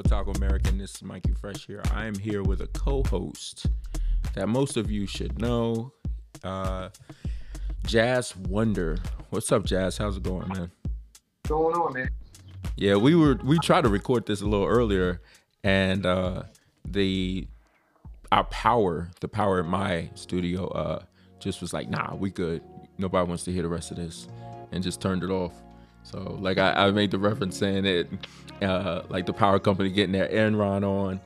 Otaku American. This is Mykey Fresh here. I am here with a co-host that most of you should know, uh, Jaz Wonder. What's up, Jaz? How's it going, man? going on, man? Yeah, we were we tried to record this a little earlier, and uh, the our power, the power in my studio, uh, just was like, nah, we good. Nobody wants to hear the rest of this, and just turned it off. So like I, I made the reference saying it, uh, like the power company getting their Enron on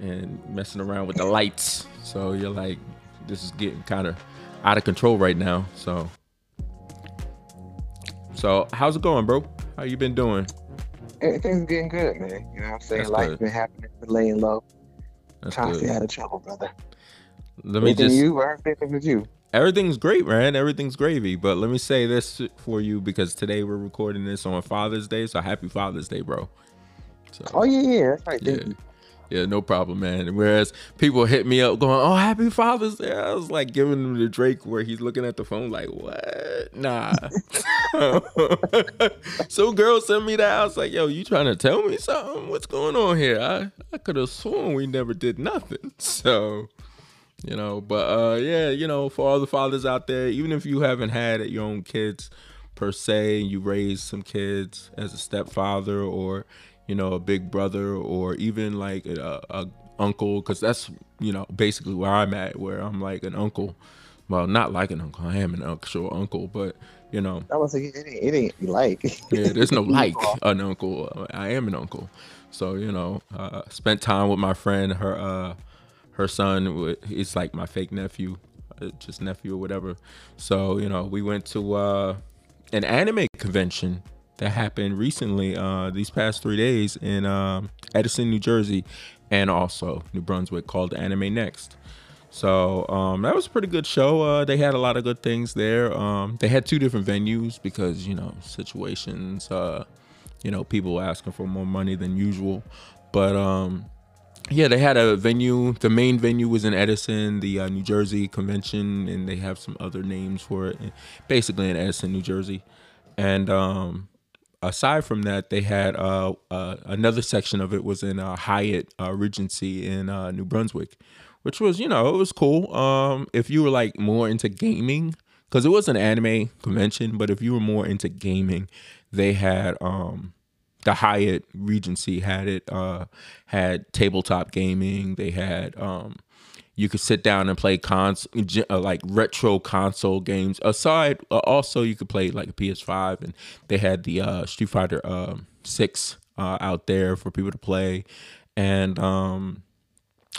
and messing around with the lights. So you're like, this is getting kind of out of control right now. So, so how's it going, bro? How you been doing? Everything's getting good, man. You know what I'm saying? That's Life's good. been happening, been laying low. That's Trying to stay out of trouble, brother. Let me Everything just you, everything with you. Everything's great, man. Everything's gravy. But let me say this for you because today we're recording this on Father's Day. So happy Father's Day, bro. So, Oh yeah, yeah, that's right. Yeah. Yeah, no problem, man. Whereas people hit me up going, "Oh, happy Father's Day," I was like giving him the Drake where he's looking at the phone like, "What? Nah." Some girl sent me that. I was like, "Yo, you trying to tell me something? What's going on here?" I I could have sworn we never did nothing. So, you know, but uh, yeah, you know, for all the fathers out there, even if you haven't had your own kids per se, you raised some kids as a stepfather or you know a big brother or even like a, a uncle, because that's you know basically where I'm at, where I'm like an uncle. Well, not like an uncle. I am an actual uncle, but you know, I was like, it ain't, it ain't like. yeah, there's no like an uncle. I am an uncle. So you know, uh, spent time with my friend. Her uh, her son. He's like my fake nephew, uh, just nephew or whatever. So you know, we went to uh, an anime convention that happened recently. Uh, these past three days in um, Edison, New Jersey, and also New Brunswick, called Anime Next. So um, that was a pretty good show. Uh, they had a lot of good things there. Um, they had two different venues because you know situations. Uh, you know, people asking for more money than usual. But um, yeah, they had a venue. The main venue was in Edison, the uh, New Jersey convention, and they have some other names for it. Basically in Edison, New Jersey. And um, aside from that, they had uh, uh, another section of it was in uh, Hyatt uh, Regency in uh, New Brunswick, which was you know it was cool. Um, if you were like more into gaming, because it was an anime convention, but if you were more into gaming, they had um, the Hyatt Regency had it uh, had tabletop gaming. They had um, you could sit down and play cons uh, like retro console games. Aside, uh, also you could play like a PS5, and they had the uh, Street Fighter um Six uh, out there for people to play, and um,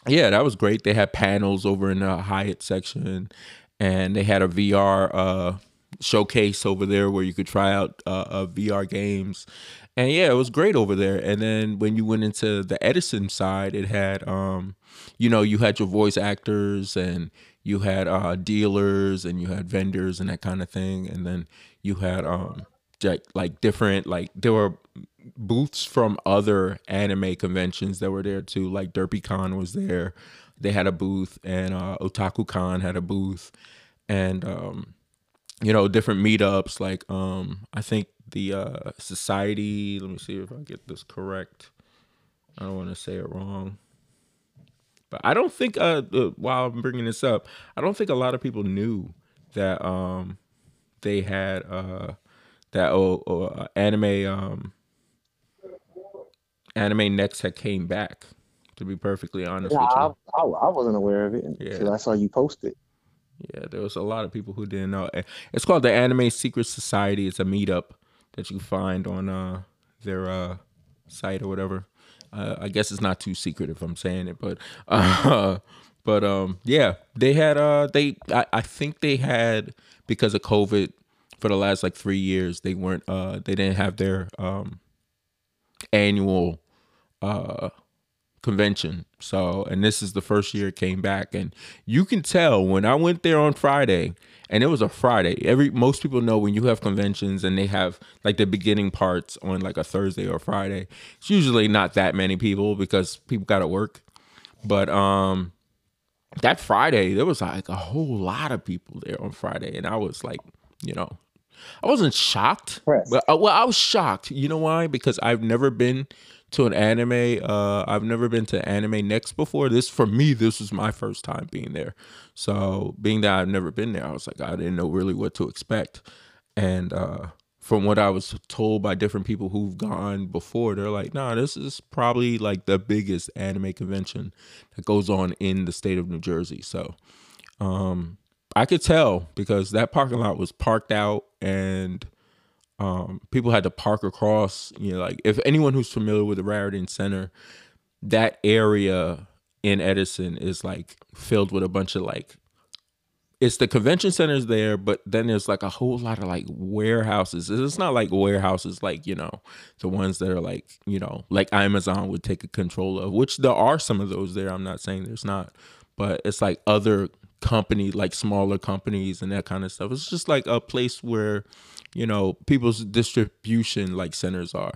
yeah, that was great. They had panels over in the Hyatt section, and they had a VR uh, showcase over there where you could try out uh, VR games. And yeah, it was great over there. And then when you went into the Edison side, it had, um, you know, you had your voice actors and you had uh, dealers and you had vendors and that kind of thing. And then you had um, like, different, like there were booths from other anime conventions that were there too. Like DerpyCon was there. They had a booth, and uh, OtakuCon had a booth, and um, you know different meetups. Like um, I think the uh, society. Let me see if I get this correct. I don't want to say it wrong. But I don't think uh, uh while I'm bringing this up, I don't think a lot of people knew that um they had uh that oh, oh uh, anime um anime next had came back to be perfectly honest Yeah, with I, you I, I wasn't aware of it Yeah. until I saw you post it. Yeah there was a lot of people who didn't know. It's called the anime secret society. It's a meetup that you find on uh their uh site or whatever. Uh, i guess it's not too secret if i'm saying it but uh but um yeah they had uh they I, I think they had because of covid for the last like three years they weren't uh they didn't have their um annual convention. So, and this is the first year it came back and you can tell when I went there on Friday and it was a Friday. Every most people know when you have conventions and they have like the beginning parts on like a Thursday or Friday. It's usually not that many people because people got to work. But um that Friday there was like a whole lot of people there on Friday and I was like, you know, I wasn't shocked, but uh, well, I was shocked. You know why? Because I've never been to an anime. Uh, I've never been to Anime Next before. This for me, this was my first time being there. So being that I've never been there, I was like, I didn't know really what to expect. And uh, from what I was told by different people who've gone before, they're like, nah, this is probably like the biggest anime convention that goes on in the state of New Jersey. So um, I could tell because that parking lot was parked out and um, people had to park across. You know, like if anyone who's familiar with the Raritan Center, that area in Edison is like filled with a bunch of like it's the convention centers there, but then there's like a whole lot of like warehouses. It's not like warehouses like, you know, the ones that are like, you know, like Amazon would take a control of, which there are some of those there. I'm not saying there's not, but it's like other company, like smaller companies and that kind of stuff. It's just like a place where, you know, people's distribution like centers are.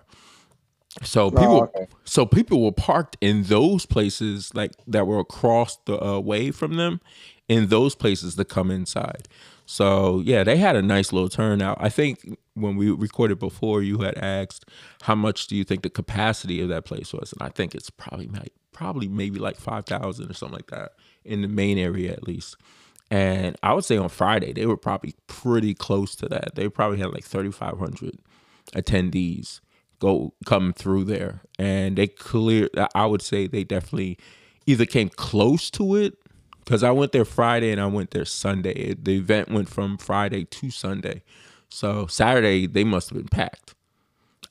So Oh, people, okay. so people were parked in those places like that were across the uh, way from them, in those places to come inside. So yeah, they had a nice little turnout. I think when we recorded before, you had asked how much do you think the capacity of that place was, and I think it's probably like probably maybe like five thousand or something like that in the main area at least. And I would say on Friday they were probably pretty close to that. They probably had like thirty five hundred attendees go come through there. And they clear i would say they definitely either came close to it because i went there friday and i went there sunday. The event went from friday to sunday. So saturday they must have been packed.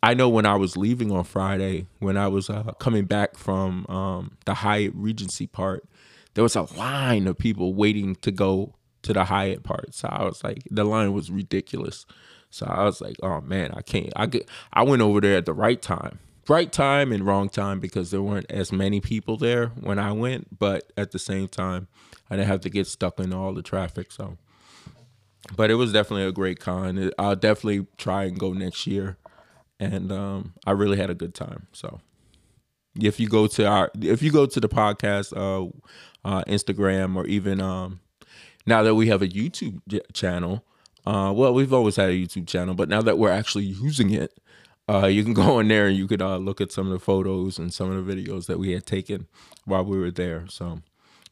I know when i was leaving on friday when i was uh, coming back from um, the hyatt regency part there was a line of people waiting to go to the Hyatt part. So I was like, the line was ridiculous. So I was like, oh man, I can't. I get. I went over there at the right time, right time and wrong time because there weren't as many people there when I went. But at the same time, I didn't have to get stuck in all the traffic. So, but it was definitely a great con. I'll definitely try and go next year, and um, I really had a good time. So if you go to our if you go to the podcast uh, uh instagram or even um now that we have a youtube channel uh well we've always had a youtube channel but now that we're actually using it uh you can go in there and you could uh look at some of the photos and some of the videos that we had taken while we were there so.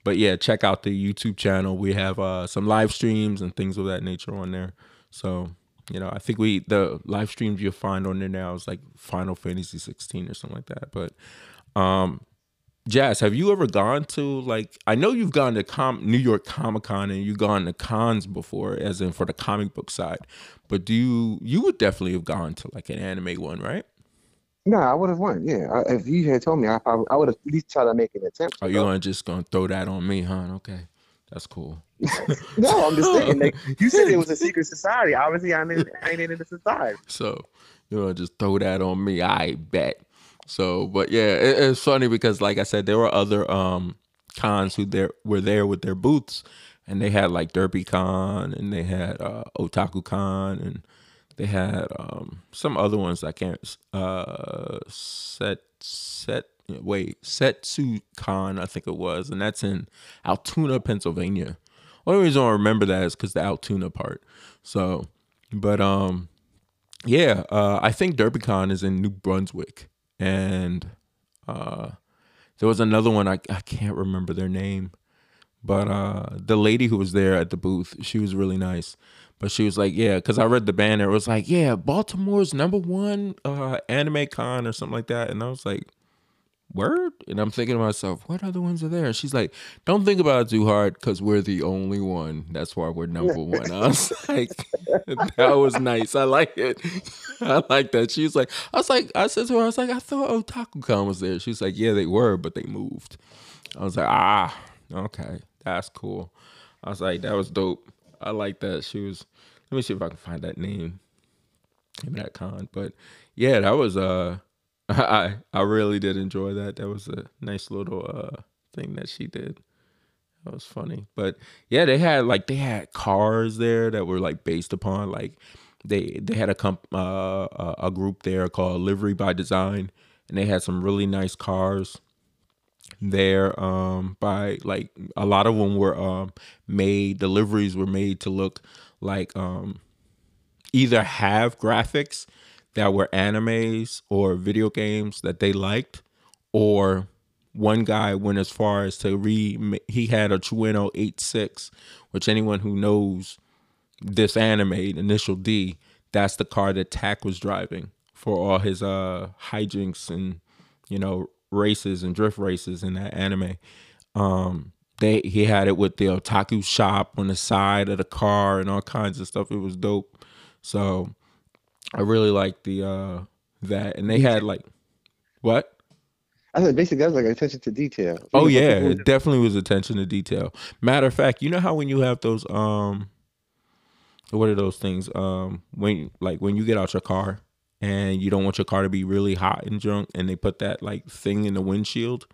But yeah check out the youtube channel. We have uh some live streams and things of that nature on there. So you know i think we the live streams you'll find on there now is like final fantasy 16 or something like that but um jaz have you ever gone to like i know you've gone to com- new york comic-con and you've gone to cons before as in for the comic book side but do you you would definitely have gone to like an anime one right No, I would have won. Yeah, I, if you had told me, I probably, I would have at least tried to make an attempt. are you gonna just gonna throw that on me huh okay that's cool No, I'm just saying. Like, you said it was a secret society. Obviously, I ain't, I ain't in the society. So, you know, just throw that on me. I bet. So, but yeah, it, it's funny because, like I said, there were other um cons who there were there with their booths, and they had like Derpy Con, and they had uh, Otaku Con, and they had um some other ones I can't uh set set wait Setsu Con I think it was, and that's in Altoona, Pennsylvania. Only reason I remember that is because the Altoona part. So, but um, yeah, uh, I think DerpyCon is in New Brunswick, and uh, there was another one I I can't remember their name, but uh, the lady who was there at the booth, she was really nice. But she was like, yeah, because I read the banner, it was like, yeah, Baltimore's number one uh, anime con or something like that, and I was like, word? And i'm thinking to myself what other ones are there? And she's like don't think about it too hard because we're the only one. That's why we're number one. I was like that was nice. I like it. I like that. She was like i was like i said to her i was like i thought otaku-con was there. She's like yeah they were but they moved. I was like ah okay. That's cool. I was like that was dope. I like that. She was let me see if i can find that name name that con. But yeah that was uh I I really did enjoy that. That was a nice little uh thing that she did. That was funny. But yeah, they had like they had cars there that were like based upon like they they had a comp uh a a group there called Livery by Design and they had some really nice cars there um by like a lot of them were um made deliveries were made to look like um either have graphics that were animes or video games that they liked, or one guy went as far as to re he had a Trueno 86, which anyone who knows this anime, Initial D, that's the car that Tak was driving for all his uh hijinks and you know races and drift races in that anime. Um they he had it with the otaku shop on the side of the car and all kinds of stuff. It was dope. So I really liked the uh that and they had like what? I said basically that was like attention to detail. Oh yeah, it definitely was attention to detail. Matter of fact, you know how when you have those um what are those things? Um when like when you get out your car and you don't want your car to be really hot and drunk and they put that like thing in the windshield.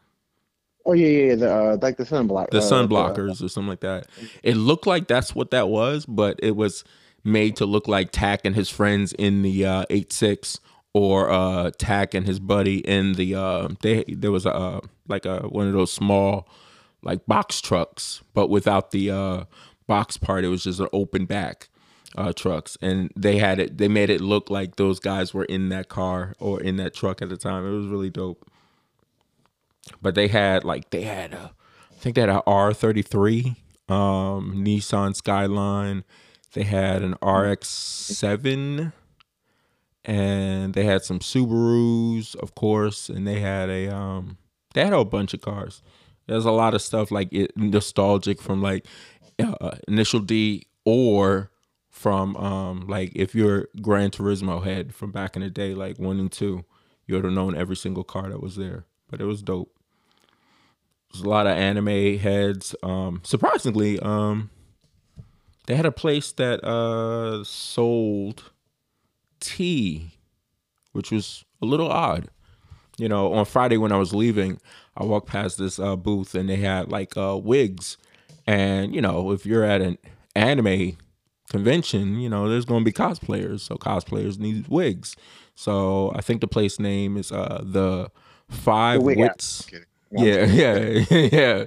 Oh yeah, yeah, the uh, like the sunblock, the uh, sun blockers uh, or something like that. It looked like that's what that was, but it was made to look like Tack and his friends in the uh, eight six or uh, Tak and his buddy in the uh, they there was a uh, like a one of those small like box trucks, but without the uh, box part. It was just an open back uh, trucks, and they had it. They made it look like those guys were in that car or in that truck at the time. It was really dope. But they had like they had a, I think they had a R thirty three, um, Nissan Skyline. They had an RX seven, and they had some Subarus, of course, and they had a um, they had a bunch of cars. There's a lot of stuff like it nostalgic from like uh, Initial D or from um like if you're Gran Turismo head from back in the day, like one and two, you would have known every single car that was there. But it was dope. There's a lot of anime heads. Um surprisingly, um they had a place that uh sold tea, which was a little odd. You know, on Friday when I was leaving, I walked past this uh, booth and they had like uh, wigs. And, you know, if you're at an anime convention, you know, there's going to be cosplayers. So cosplayers need wigs. So I think the place name is uh the Five the Wits. Yeah, yeah, yeah.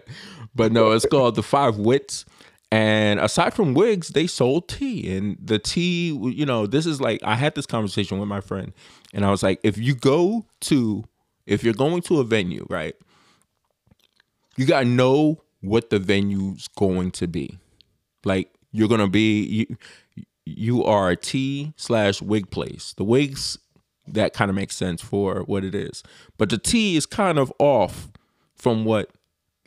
But no, it's called the Five Wits. And aside from wigs, they sold tea. And the tea, you know, this is like I had this conversation with my friend, and I was like, if you go to, if you're going to a venue, right, you gotta know what the venue's going to be. Like you're gonna be you you are a tea slash wig place. The wigs that kind of makes sense for what it is, but the tea is kind of off from what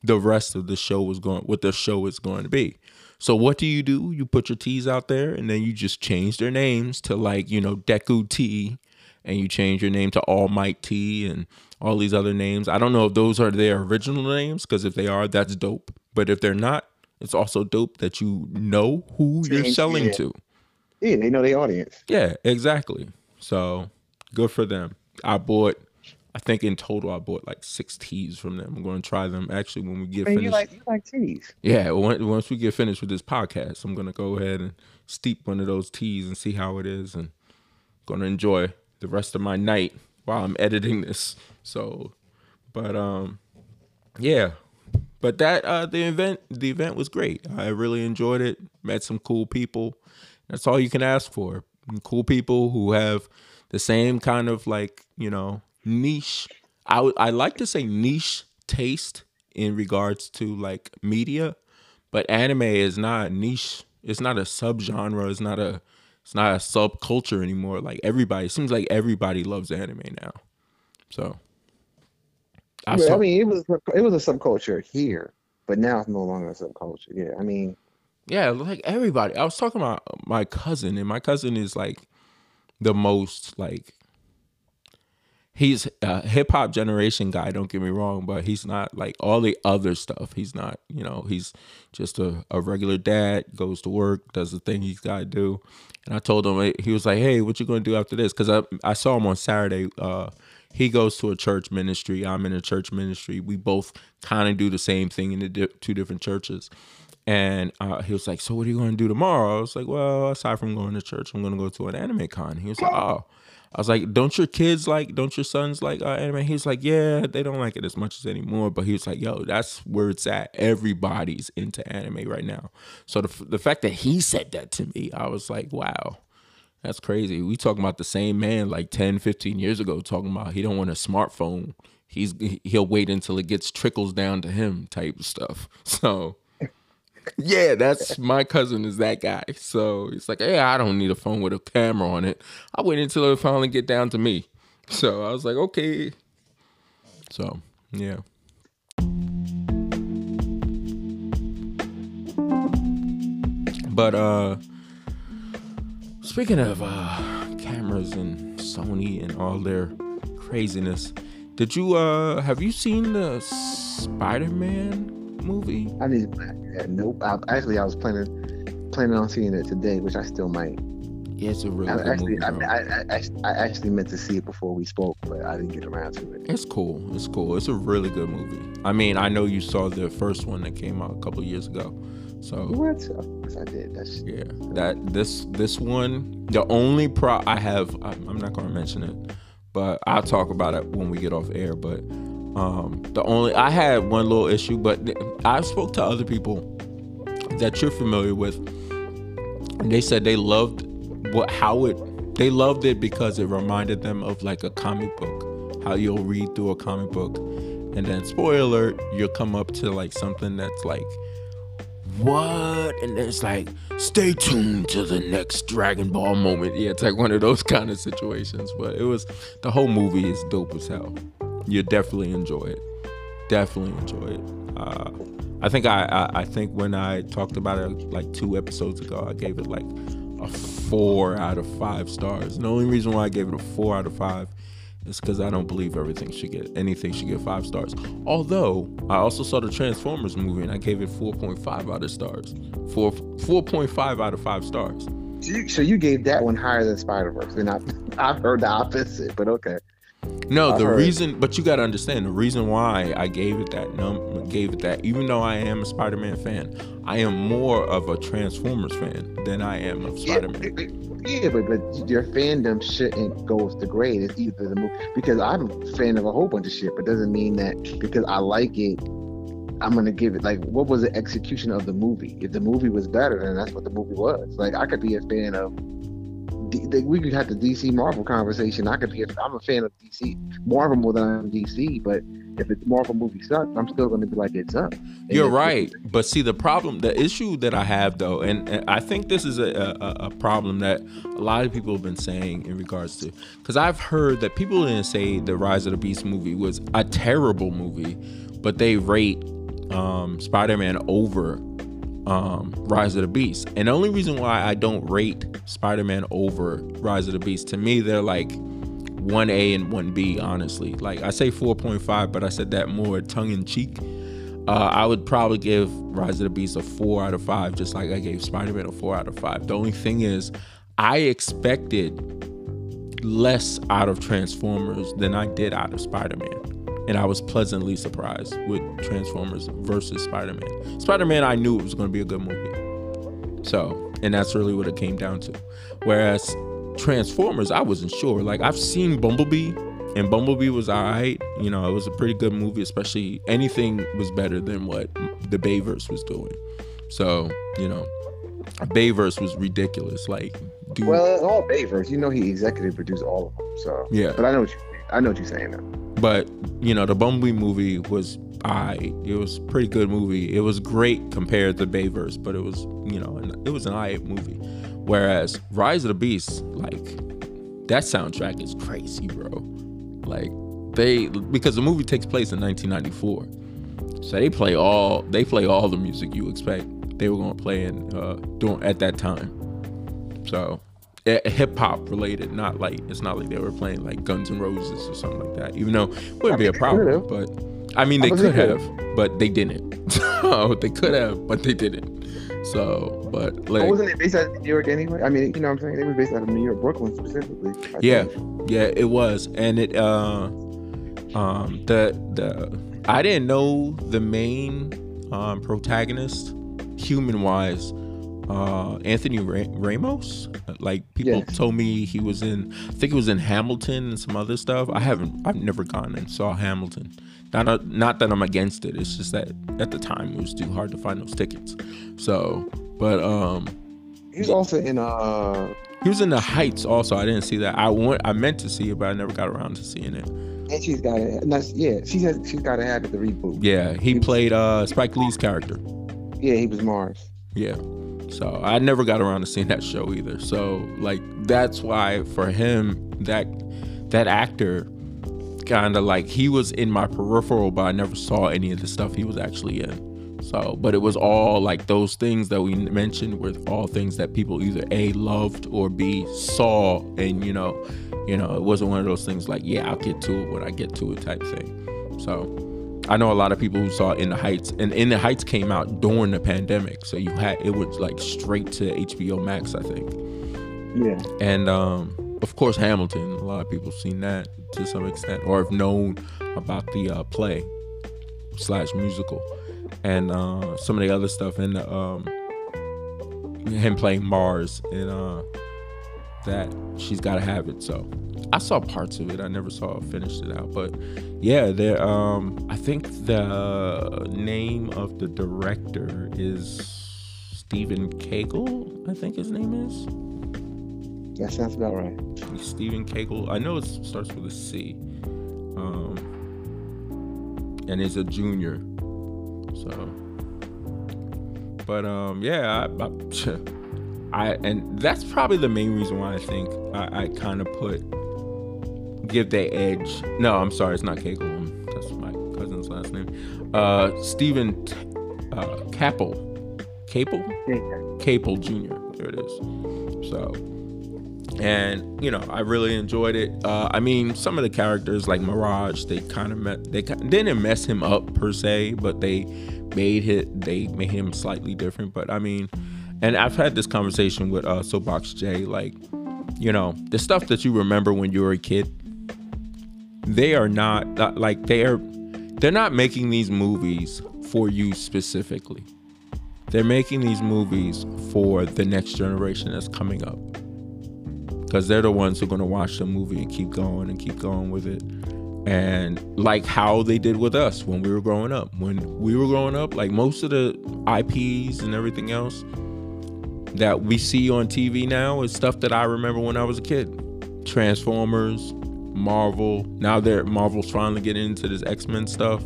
the rest of the show was going what the show is going to be. So what do you do? You put your teas out there and then you just change their names to like, you know, Deku Tea and you change your name to All Might Tea and all these other names. I don't know if those are their original names because if they are, that's dope. But if they're not, it's also dope that you know who you're selling yeah. to. Yeah, they know their audience. Yeah, exactly. So good for them. I bought, I think in total, I bought like six teas from them. I'm going to try them actually when we get Man, finished. you like you like teas? Yeah, once we get finished with this podcast, I'm going to go ahead and steep one of those teas and see how it is, and going to enjoy the rest of my night while I'm editing this. So, but um, yeah, but that uh, the event the event was great. I really enjoyed it. Met some cool people. That's all you can ask for. Cool people who have the same kind of like you know niche. I I like to say niche taste in regards to like media, but anime is not niche. It's not a subgenre. It's not a it's not a subculture anymore. Like everybody seems like everybody loves anime now. So I, saw, I mean, it was it was a subculture here, but now it's no longer a subculture. Yeah, I mean, yeah, like everybody. I was talking about my cousin, and my cousin is like the most like he's a hip hop generation guy. Don't get me wrong, but he's not like all the other stuff. He's not, you know, he's just a, a regular dad. Goes to work, does the thing he's got to do. And I told him he was like, "Hey, what you gonna do after this?" Because I I saw him on Saturday. Uh, he goes to a church ministry. I'm in a church ministry. We both kind of do the same thing in the di- two different churches. And uh, he was like, "So what are you going to do tomorrow?" I was like, "Well, aside from going to church, I'm going to go to an anime con." He was like, "Oh." I was like, "Don't your kids like? Don't your sons like uh, anime?" He was like, "Yeah, they don't like it as much as anymore." But he was like, "Yo, that's where it's at. Everybody's into anime right now." So the the fact that he said that to me, I was like, "Wow." That's crazy. We talking about the same man like 10, 15 years ago talking about he don't want a smartphone. He's he'll wait until it gets trickles down to him type of stuff. So yeah, that's my cousin is that guy. So it's like, hey, I don't need a phone with a camera on it. I wait until it finally get down to me. So I was like, okay. So yeah. But uh speaking of uh cameras and Sony and all their craziness, did you uh have you seen the Spider-Man movie? I need yeah, nope. I, actually I was planning planning on seeing it today, which I still might. Yeah, it's a really I, good actually, movie. I. I, I, I actually meant to see it before we spoke, but I didn't get around to it. It's cool. It's cool. It's a really good movie. I mean, I know you saw the first one that came out a couple years ago. So What? Of course I did. That's yeah, that this this one, the only pro I have, I'm I'm not gonna mention it, but I'll talk about it when we get off air. But um, the only I had one little issue, but I spoke to other people that you're familiar with, and they said they loved what how it they loved it because it reminded them of like a comic book, how you'll read through a comic book, and then spoiler alert, you'll come up to like something that's like what? And then it's like, stay tuned to the next Dragon Ball moment. Yeah, it's like one of those kind of situations. But it was the whole movie is dope as hell. You definitely enjoy it. Definitely enjoy it. Uh, I think I, I I think when I talked about it like two episodes ago, I gave it like a four out of five stars. And the only reason why I gave it a four out of five is because I don't believe everything should get anything should get five stars. Although I also saw the Transformers movie and I gave it 4.5 out of stars. Four 4.5 out of five stars. So you, so you gave that one higher than Spider Verse, and I I've heard the opposite, but okay. No, I've the heard. reason, but you got to understand the reason why I gave it that num, gave it that. Even though I am a Spider-Man fan, I am more of a Transformers fan than I am of Spider-Man. Yeah, yeah, but but your fandom shouldn't go with the grade. It's either the movie because I'm a fan of a whole bunch of shit, but doesn't mean that because I like it, I'm gonna give it like what was the execution of the movie? If the movie was better, then that's what the movie was. Like I could be a fan of. The- we could have the DC Marvel conversation. I could be. A, I'm a fan of DC Marvel more than I'm DC, but if it's Marvel movie sucks, I'm still gonna be like it's up. And You're right, but see the problem, the issue that I have though, and, and I think this is a, a, a problem that a lot of people have been saying in regards to, because I've heard that people didn't say the Rise of the Beast movie was a terrible movie, but they rate um, Spider-Man over um, Rise of the Beast, and the only reason why I don't rate Spider-Man over Rise of the Beast, to me they're like 1A and 1B, honestly. Like I say 4.5, but I said that more tongue in cheek. Uh, I would probably give Rise of the Beast a four out of five, just like I gave Spider Man a four out of five. The only thing is, I expected less out of Transformers than I did out of Spider Man. And I was pleasantly surprised with Transformers versus Spider Man. Spider Man, I knew it was going to be a good movie. So, and that's really what it came down to. Whereas Transformers, I wasn't sure. Like, I've seen Bumblebee, and Bumblebee was alright. You know, it was a pretty good movie, especially anything was better than what the Bayverse was doing. So, you know, Bayverse was ridiculous. Like, dude, Well, all Bayverse, you know, he executive produced all of them. So Yeah. but I know what you, I know what you're saying. But you know, the Bumblebee movie was I. It was pretty good movie. It was great compared to Bayverse, but it was you know, it was an alright movie. Whereas Rise of the Beast, like that soundtrack is crazy, bro. Like they because the movie takes place in 1994, so they play all they play all the music you expect they were to play in uh, during at that time. So hip hop related, not like it's not like they were playing like Guns N' Roses or something like that. Even though it wouldn't be a problem, but I mean they I could they have, but they didn't. so they could have, but they didn't. So, but But like, wasn't it based out of New York anyway? I mean, you know what I'm saying? It was based out of New York, Brooklyn specifically. I yeah, think. yeah, it was, and it uh, um, the the I didn't know the main um protagonist, human wise, uh, Anthony Ra- Ramos. Like people Yes. told me he was in, I think he was in Hamilton and some other stuff. I haven't, I've never gone and saw Hamilton. Not not that I'm against it. It's just that at the time it was too hard to find those tickets. So, but um, He was also in uh He was in the Heights also. I didn't see that. I went, I meant to see it, but I never got around to seeing it. And she's got it. Yeah, she has. She's got to have it. The reboot. Yeah, he, he played uh, Spike Lee's character. Yeah, he was Mars. Yeah. So I never got around to seeing that show either. So like that's why for him that that actor kind of like he was in my peripheral, but I never saw any of the stuff he was actually in. So, but it was all like those things that we mentioned were all things that people either a loved or b saw, and you know, you know, it wasn't one of those things like yeah, I'll get to it when I get to it type thing. So, I know a lot of people who saw In the Heights, and In the Heights came out during the pandemic, so you had it was like straight to HBO Max, I think. Yeah. And um, of course, Hamilton. A lot of people seen that to some extent, or have known about the uh, play slash musical, and uh, some of the other stuff, and um, him playing Mars, and uh, that she's got to have it. So I saw parts of it. I never saw finished it out, but yeah, there. Um, I think the name of the director is Steven Cagle. I think his name is. That sounds about right. Steven Cagle. I know it starts with a C. Um, and is a junior. So, but um, yeah, I, I, I, and that's probably the main reason why I think I, I kind of put give the edge. No, I'm sorry, it's not Cagle. That's my cousin's last name. Uh, Steven uh, Caple, Caple, Caple Jr. There it is. So and you know I really enjoyed it. Uh, I mean, some of the characters like Mirage, they kind of met, they didn't mess him up per se, but they made it, they made him slightly different. But I mean, and I've had this conversation with uh, Soapbox J. like, you know, the stuff that you remember when you were a kid, they are not, like they are, they're not making these movies for you specifically. They're making these movies for the next generation that's coming up because they're the ones who are going to watch the movie and keep going and keep going with it and like how they did with us when we were growing up when we were growing up like most of the ips and everything else that we see on tv now is stuff that i remember when i was a kid transformers marvel now they're marvel's finally getting into this x-men stuff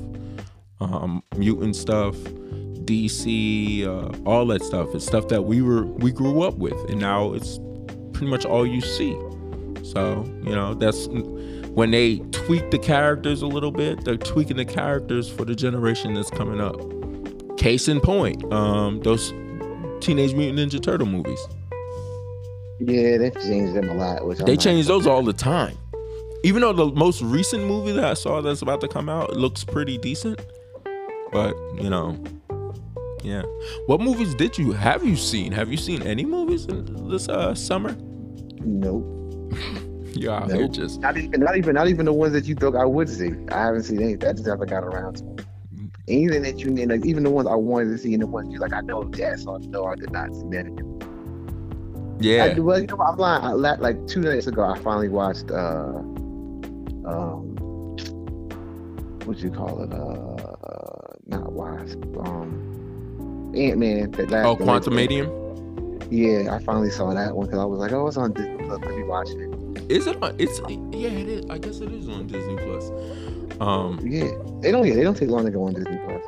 um, mutant stuff dc uh, all that stuff it's stuff that we were we grew up with and now it's pretty much all you see. So, you know, that's when they tweak the characters a little bit, they're tweaking the characters for the generation that's coming up. Case in point, um, those Teenage Mutant Ninja Turtle movies. Yeah, they changed them a lot. they change those all the time. Even though the most recent movie that I saw that's about to come out looks pretty decent, but you know, yeah. What movies did you have you seen? Have you seen any movies this uh, summer? Nope. yeah, nope. just not even not even not even the ones that you thought I would see. I haven't seen any. That just never got around to. Anything that you need, like even the ones I wanted to see, and the ones you like, I know that, so no, I did not see that. Yeah. I, well, you know, I'm lying. I, like two nights ago, I finally watched. uh um What you call it? Uh, not Wasp. Um, Ant Man. Oh, Quantumania. Yeah, I finally saw that one because I was like, oh, it's on Disney Plus. Let me watch it. Is it on? It's yeah, it is. I guess it is on Disney Plus. Um, yeah, they don't. Yeah, they don't take long to go on Disney Plus.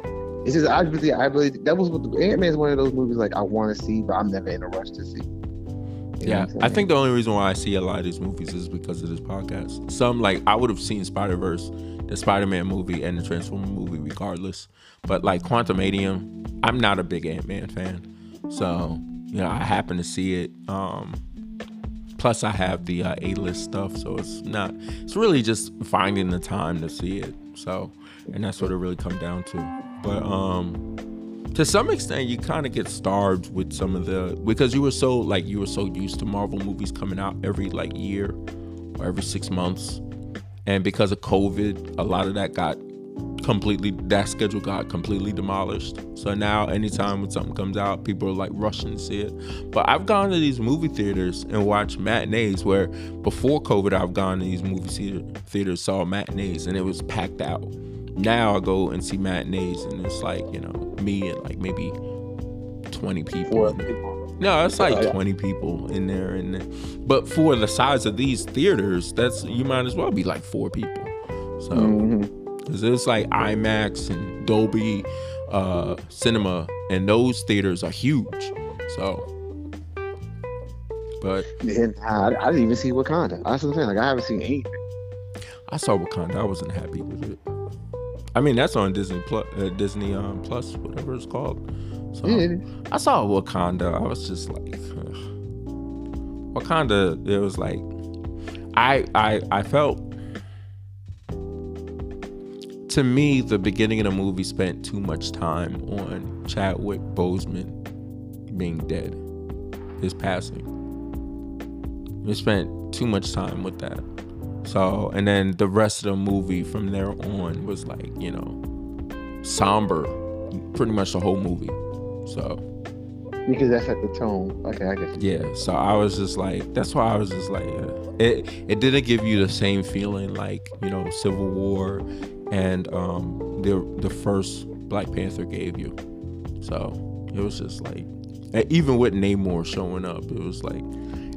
It's just I really, I really that was what the Ant Man is one of those movies like I want to see, but I'm never in a rush to see. You yeah, I think the only reason why I see a lot of these movies is because of this podcast. Some like I would have seen Spider Verse, the Spider Man movie, and the Transformer movie regardless. But like Quantumanium, I'm not a big Ant Man fan, so you know, I happen to see it. Um, plus, I have the uh, A list stuff, so it's not. It's really just finding the time to see it. So, and that's what it really come down to. But um, to some extent, you kind of get starved with some of the because you were so like you were so used to Marvel movies coming out every like year or every six months, and because of COVID, a lot of that got completely that schedule got completely demolished. So now anytime when something comes out, people are like rushing to see it. But I've gone to these movie theaters and watched matinees where before COVID I've gone to these movie theaters, saw matinees and it was packed out. Now I go and see matinees and it's like, you know, me and like maybe 20 people. No, it's like oh, yeah. 20 people in there, and but for the size of these theaters, that's you might as well be like four people. So mm-hmm. It's like IMAX and Dolby uh, Cinema, and those theaters are huge. So but and I, I, didn't even see Wakanda. That's what I was saying, like I haven't seen anything. I saw Wakanda. I wasn't happy with it. I mean, that's on Disney Plus, uh, Disney um, Plus, whatever it's called. So yeah. I saw Wakanda. I was just like, ugh. Wakanda. It was like, I I I felt. To me, the beginning of the movie spent too much time on Chadwick Boseman being dead, his passing. We spent too much time with that. So, and then the rest of the movie from there on was like, you know, somber, pretty much the whole movie. So, because that's at the tone. Okay, I guess. Yeah. So I was just like, that's why I was just like, yeah. it it didn't give you the same feeling like you know Civil War and um the the first Black Panther gave you. So it was just like, even with Namor showing up, it was like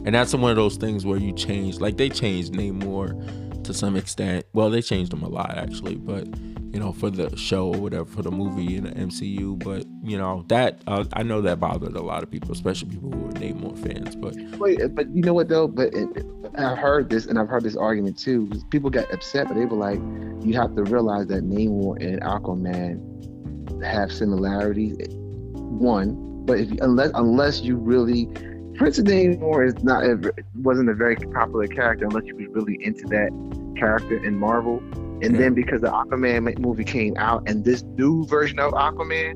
and that's one of those things where you change like they changed Namor to some extent. Well, they changed them a lot actually, but you know, for the show or whatever, for the movie in the MCU. But you know, that uh, I know that bothered a lot of people, especially people who are Namor fans. But wait, but you know what though? But it, I've heard this, and I've heard this argument too. People got upset, but they were like, you have to realize that Namor and Aquaman have similarities. One, but if unless unless you really Prince of Namor is not a, wasn't a very popular character unless you was really into that character in Marvel. And yeah. then because the Aquaman movie came out, and this new version of Aquaman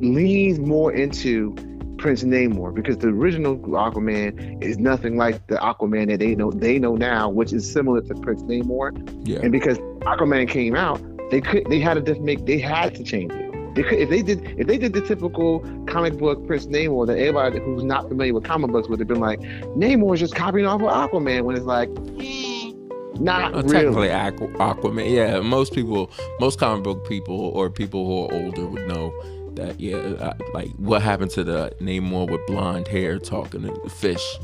leans more into Prince Namor because the original Aquaman is nothing like the Aquaman that they know they know now, which is similar to Prince Namor. Yeah. And because Aquaman came out, they could they had to make they had to change it. They could, if they did if they did the typical comic book Prince Namor, that everybody who's not familiar with comic books would have been like, Namor is just copying off of Aquaman when it's like mm, not well, really. technically Aquaman. Yeah, most people, most comic book people or people who are older would know that. Yeah, uh, like what happened to the Namor with blonde hair talking to the fish,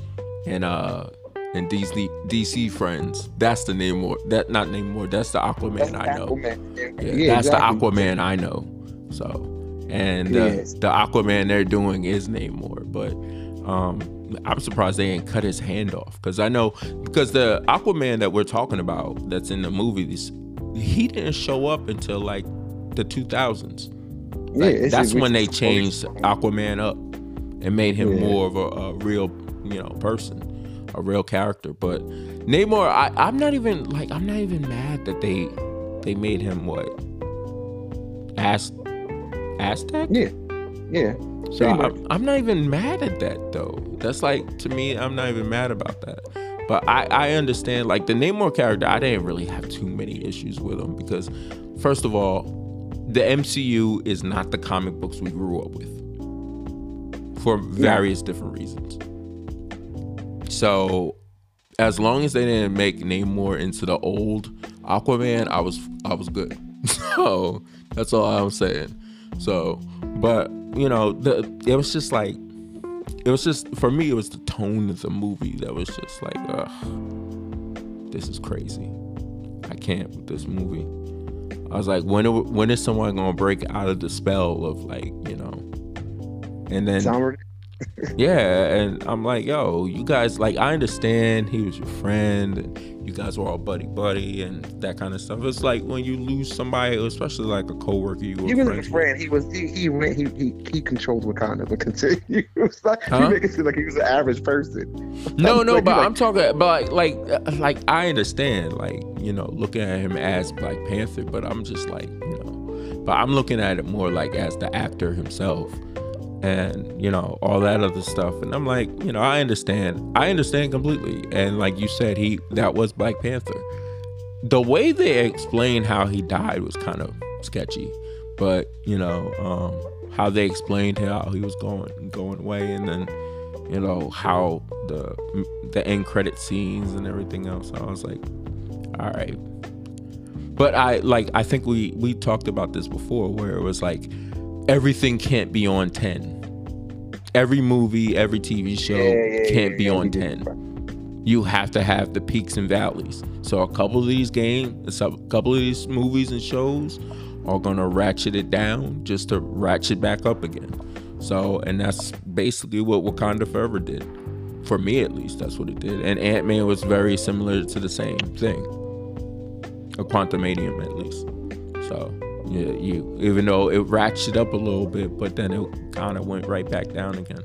and uh and DC DC friends. That's the Namor. That not Namor. That's the Aquaman that's I know. Aquaman. Yeah, yeah, that's exactly. the Aquaman I know. So, and uh, the Aquaman they're doing is Namor, but um, I'm surprised they didn't cut his hand off because I know because the Aquaman that we're talking about that's in the movies, he didn't show up until like the 2000s. Like, yeah, that's when they changed Aquaman up and made him yeah. more of a, a, real, you know, person, a real character. But Namor, I, I'm not even like I'm not even mad that they they made him what ask Aztec? Yeah. Yeah. So I'm, I'm, not even mad at that though. That's like to me, I'm not even mad about that. But I, I understand like the Namor character, I didn't really have too many issues with him because first of all, the MCU is not the comic books we grew up with. For various yeah. different reasons. So as long as they didn't make Namor into the old Aquaman, I was I was good. so that's all I'm saying. So, but you know, the it was just like it was just for me it was the tone of the movie that was just like, ugh, this is crazy. I can't with this movie. I was like, when when is someone gonna break out of the spell of like, you know? And then yeah, and I'm like, yo, you guys like I understand he was your friend and you guys were all buddy buddy and that kind of stuff. It's like when you lose somebody, especially like a coworker you were He was a friend. He was he he went he he, he controlled Wakanda, but continue. was like huh? you make it seem like he was an average person. No, no, like, but like, I'm talking but like like like I understand, like, you know, looking at him as Black Panther, but I'm just like, you know, but I'm looking at it more like as the actor himself and you know all that other stuff. And i'm like you know i understand. I understand completely. And like you said he that was black panther. The way they explained how he died was kind of sketchy. But you know um, how they explained how he was going going away and then you know how the the end credit scenes and everything else. I was like all right. But i like i think we we talked about this before where it was like everything can't be on 10 every movie, every TV show Yeah, yeah, can't yeah, be on we do. 10. You have to have the peaks and valleys. So a couple of these games, a couple of these movies and shows are gonna ratchet it down just to ratchet back up again. So, and that's basically what Wakanda Forever did. For me, at least, that's what it did. And Ant Man was very similar to the same thing. A quantum Quantumanium, at least. So, yeah, you even though it ratcheted up a little bit, but then it kind of went right back down again.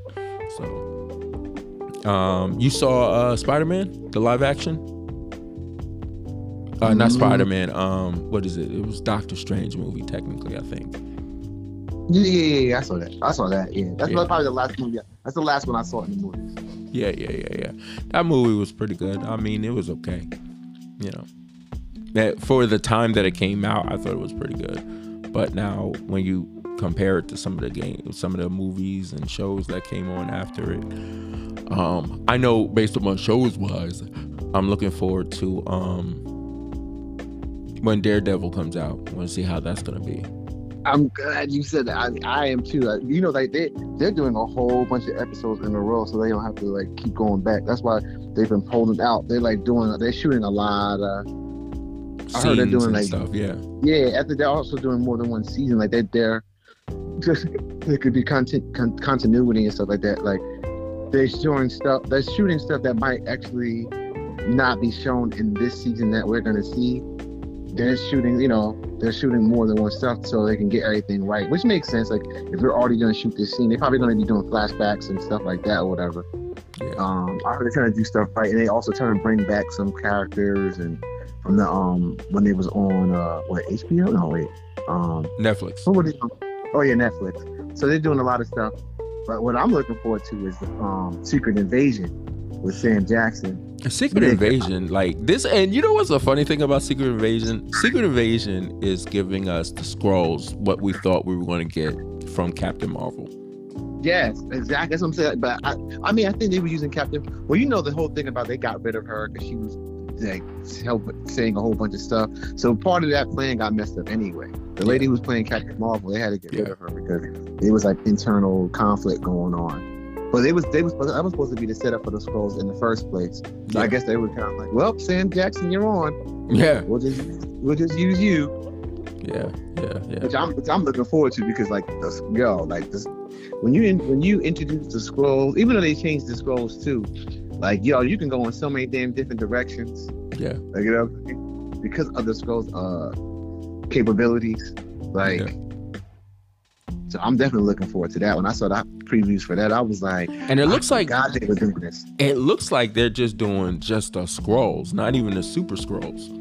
So, um, you saw uh, Spider Man, the live action? Uh, not Mhm. Spider Man. Um, what is it? It was Doctor Strange movie, technically, I think. Yeah, yeah, yeah. I saw that. I saw that. Yeah, that's Yeah. probably the last movie. That's the last one I saw in the movies. Yeah, yeah, yeah, yeah. That movie was pretty good. I mean, it was okay. You know, that for the time that it came out, I thought it was pretty good. But now, when you compare it to some of the games, some of the movies and shows that came on after it, um, I know based on shows wise, I'm looking forward to um when Daredevil comes out. I want to see how that's gonna be. I'm glad you said that. I, I am too. Like, you know, like they they're doing a whole bunch of episodes in a row, so they don't have to like keep going back. That's why they've been pulling out. They're like doing. They're shooting a lot. Uh, I heard they're doing, like- stuff. Yeah, yeah, after they're also doing more than one season. Like they're there. Just there could be content con- continuity and stuff like that. Like they're showing stuff. They're shooting stuff that might actually not be shown in this season that we're gonna see. They're shooting, you know, they're shooting more than one stuff so they can get everything right, which makes sense. Like if they're already gonna shoot this scene, they're probably gonna be doing flashbacks and stuff like that or whatever. yeah. Um, I heard they're trying to do stuff right, and they also trying to bring back some characters and from the um when they was on uh what HBO? No wait, um Netflix. what were they on? Oh yeah, Netflix. So they're doing a lot of stuff. But what I'm looking forward to is the um Secret Invasion with Sam Jackson. Secret Yeah. Invasion, like this, and you know what's the funny thing about Secret Invasion? Secret Invasion is giving us the Skrulls what we thought we were going to get from Captain Marvel. Yes, exactly. That's what I'm saying. But I, I mean, I think they were using Captain. Well, you know the whole thing about they got rid of her because she was like help saying a whole bunch of stuff. So part of that plan got messed up anyway. The lady who was playing Captain Marvel, they had to get rid of her because it was like internal conflict going on. But they was they was that was supposed to be the setup for the Skrulls in the first place. So Yeah. I guess they were kind of like, well, Sam Jackson, you're on. Yeah, We'll just we'll just use you. yeah, yeah, yeah. which I'm which I'm looking forward to because like the yo like this when you in, when you introduce the Skrulls even though they changed the Skrulls too like yo you can go in so many damn different directions Yeah. like you know because of the Skrulls uh capabilities like Yeah. so I'm definitely looking forward to that when I saw that previews for that I was like And it looks like God they were doing this it looks like they're just doing just the Skrulls, not even the super Skrulls.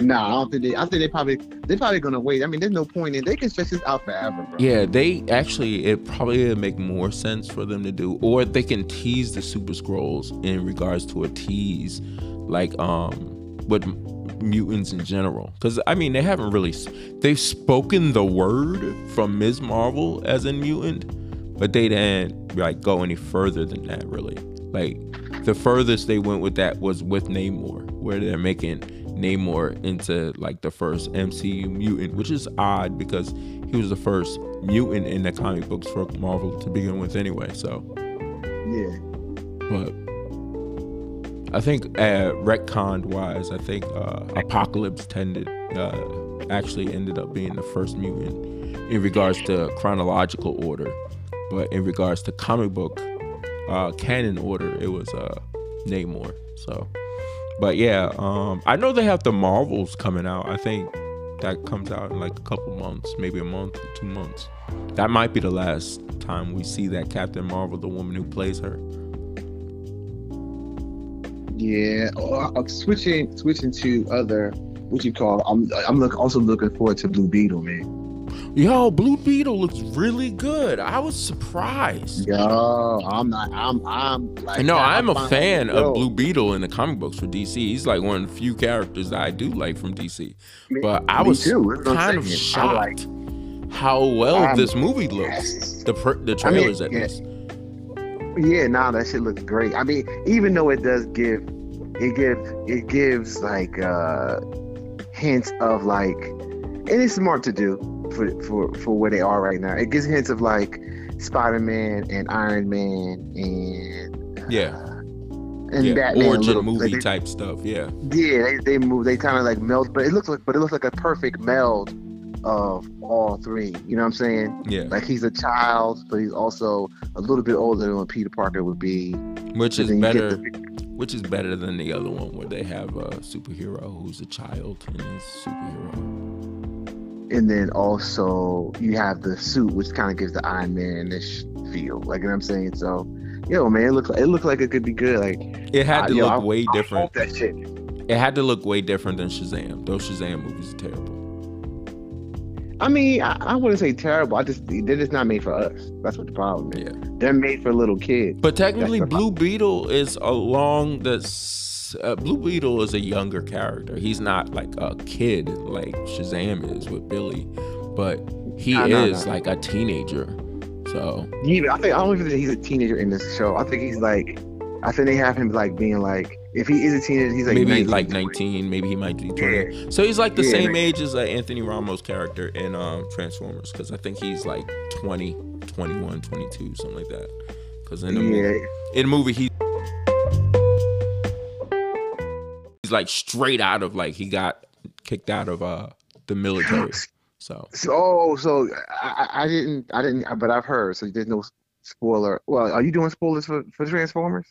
Nah I don't think they I think they probably they're probably gonna wait I mean there's no point in they can stretch this out forever bro Yeah, they actually it probably would make more sense for them to do, or they can tease the super Skrulls in regards to a tease, like um with mutants in general. Because I mean, they haven't really they've spoken the word from Ms. Marvel as a mutant, but they didn't like go any further than that really. Like the furthest they went with that was with Namor, where they're making Namor into like the first MCU mutant, which is odd because he was the first mutant in the comic books for Marvel to begin with anyway. So, yeah but I think uh, retcon wise, I think uh, Apocalypse tended uh, actually ended up being the first mutant in regards to chronological order, but in regards to comic book uh, canon order, it was uh, Namor. So, but yeah, um, I know they have the Marvels coming out. I think that comes out in like a couple months, maybe a month two months. That might be the last time we see that Captain Marvel, the woman who plays her. Yeah, or uh, switching switching to other what you call. I'm I'm look, also looking forward to Blue Beetle, man. Yo, Blue Beetle looks really good. I was surprised. Yo, I'm not. I'm I'm like. no, I'm I'm a fan of Blue Beetle in the comic books for DC. He's like one of the few characters that I do like from DC. me- But I was too, that's what I'm kind of. I'm like, shocked how well I'm- this movie looks. yes. The pr- the I mean, trailers at least. Yeah, nah, that shit looks great. I mean, even though it does give, it gives it gives like uh hints of like, and it's smart to do for for for where they are right now. It gives hints of like Spider Man and Iron Man and yeah. Uh, and yeah. Batman Origin little- movie like, they- type stuff. Yeah. Yeah, they, they move. They kind of like meld, but it looks like, but it looks like a perfect meld of all three. You know what I'm saying? Yeah. Like he's a child, but he's also a little bit older than what Peter Parker would be. Which is then you get better. the- Which is better than the other one where they have a superhero who's a child and is a superhero. And then also you have the suit, which kind of gives the Iron Man-ish feel. Like you know what I'm saying? So, yo, man, it looks it looked like it could be good. Like It had to yo, look I- way I different. hope that shit. It had to look way different than Shazam. Those Shazam movies are terrible. I mean, I, I wouldn't say terrible. I just they're just not made for us. That's what the problem is. Yeah. They're made for little kids. But technically, Blue Beetle is along the. Uh, Blue Beetle is a younger character. He's not like a kid like Shazam is with Billy, but he No, no, is no. like a teenager. So Even I think I don't even think he's a teenager in this show. I think he's like, I think they have him like being like, if he is a teenager, he's like maybe 19, like 20. 19, maybe he might be 20. So he's like the Yeah, same age as uh, Anthony Ramos' character in um, Transformers because I think he's like 20, 21, 22, something like that. Because in the movie, in the movie he he's like straight out of like he got kicked out of uh the military so So, oh, so I, I- didn't, I didn't, but I've heard. So there's no spoiler. Well, are you doing spoilers for, for Transformers?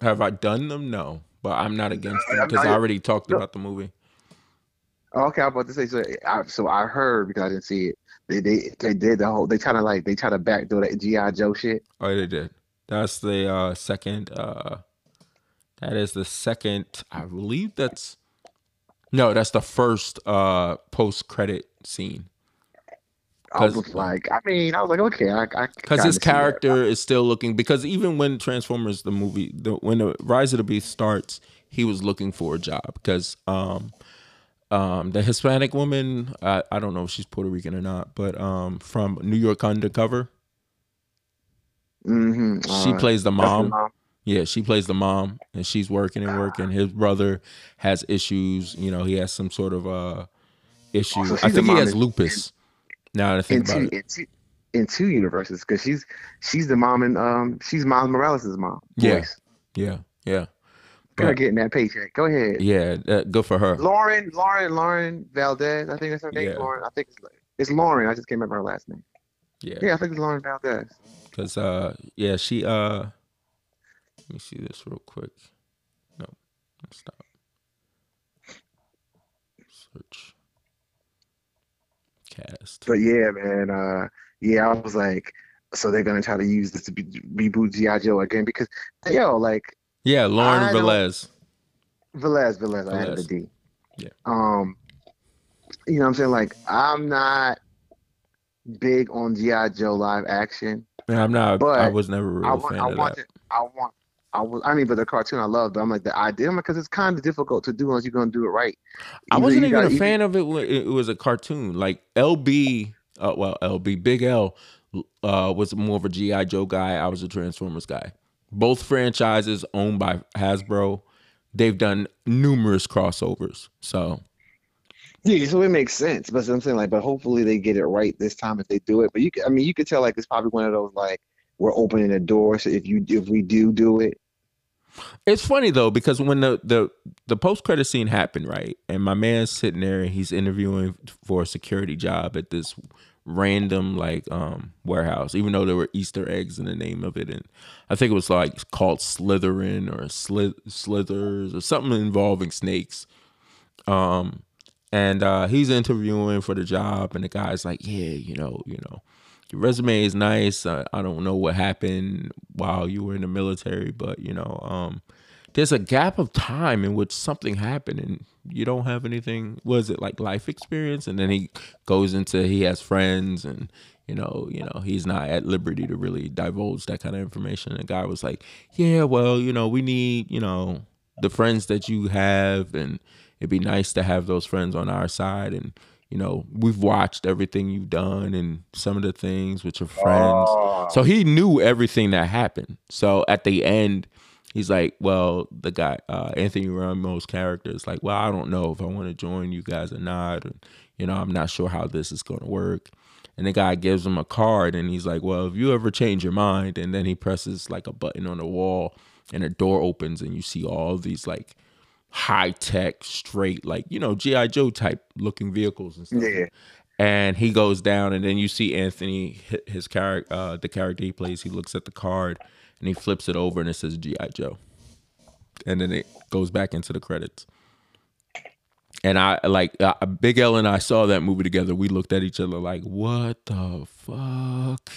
have i done them no but i'm not against them because i already talked no. about the movie okay, I was about to say. So, I, so I heard because I didn't see it. They they they did the whole. They try to like they try to backdoor that GI Joe shit. oh they did that's the uh second uh that is the second i believe that's no that's the first uh post-credit scene. I was like, I mean, I was like, okay, I, I because his character is still looking because even when transformers the movie the, when the rise of the beast starts he was looking for a job. Because um um the hispanic woman I, I don't know if she's puerto rican or not but um from new york undercover. Mhm, she uh, plays the that's the mom. mom. Yeah she plays the mom and she's working and working his brother has issues you know he has some sort of uh issue i think he has in- lupus now that i in think about it in two in two universes because she's she's the mom and um she's Miles Morales' mom. Yeah. voice. yeah yeah But- getting that paycheck. Go ahead. yeah uh, good for her Lauren, Lauren, Lauren Valdez. I think that's her name. Yeah. Lauren. I think it's, it's Lauren. I just can't remember her last name. yeah Yeah, I think it's Lauren Valdez. Cause uh yeah, she uh let me see this real quick. No, stop. Search. Cast. But yeah, man. Uh, yeah, I was like, so they're gonna try to use this to be, reboot GI Joe again because yo, like Yeah, Lauren I Velez. Velez, Velez, I added the D. Yeah. Um, you know what I'm saying? Like, I'm not big on GI Joe live action. Man, I'm not But I was never a real I want, fan I of want that. it. I want. I was. I mean, but the cartoon I love. But I'm like the idea because it's kind of difficult to do unless you're gonna do it right. I wasn't even a fan of it when it was a cartoon. Like LB, uh, well, LB, Big L, uh, was more of a GI Joe guy. I was a Transformers guy. Both franchises owned by Hasbro. They've done numerous crossovers. So Yeah, so it makes sense. But I'm saying like, but hopefully they get it right this time if they do it. But you, I mean, you could tell like it's probably one of those like we're opening the door. So if you if we do do it, it's funny though because when the the the post credit scene happened, right, and my man's sitting there and he's interviewing for a security job at this random like um warehouse, even though there were Easter eggs in the name of it, and I think it was like called Slytherin or Slith Slithers or something involving snakes. Um, and uh, he's interviewing for the job, and the guy's like, "Yeah, you know, you know, your resume is nice. Uh, I don't know what happened while you were in the military, but you know, um, there's a gap of time in which something happened, and you don't have anything. Was it like life experience? And then he goes into he has friends, and you know, you know, he's not at liberty to really divulge that kind of information. And the guy was like, "Yeah, well, you know, we need, you know, the friends that you have, and it'd be nice to have those friends on our side, and." You know, we've watched everything you've done and some of the things with your friends. So he knew everything that happened. So at the end, he's like, "Well, the guy uh, Anthony Ramos' character is like, well, I don't know if I want to join you guys or not. And, you know, I'm not sure how this is going to work." and the guy gives him a card and he's like, "Well, if you ever change your mind," and then he presses like a button on the wall and a door opens and you see all these like high tech, straight like you know GI Joe type looking vehicles and stuff. Yeah. And he goes down, and then you see Anthony, his character, uh, the character he plays. He looks at the card, and he flips it over, and it says GI Joe, and then it goes back into the credits. And I like uh, Big L and I saw that movie together. We looked at each other like, "What the fuck?"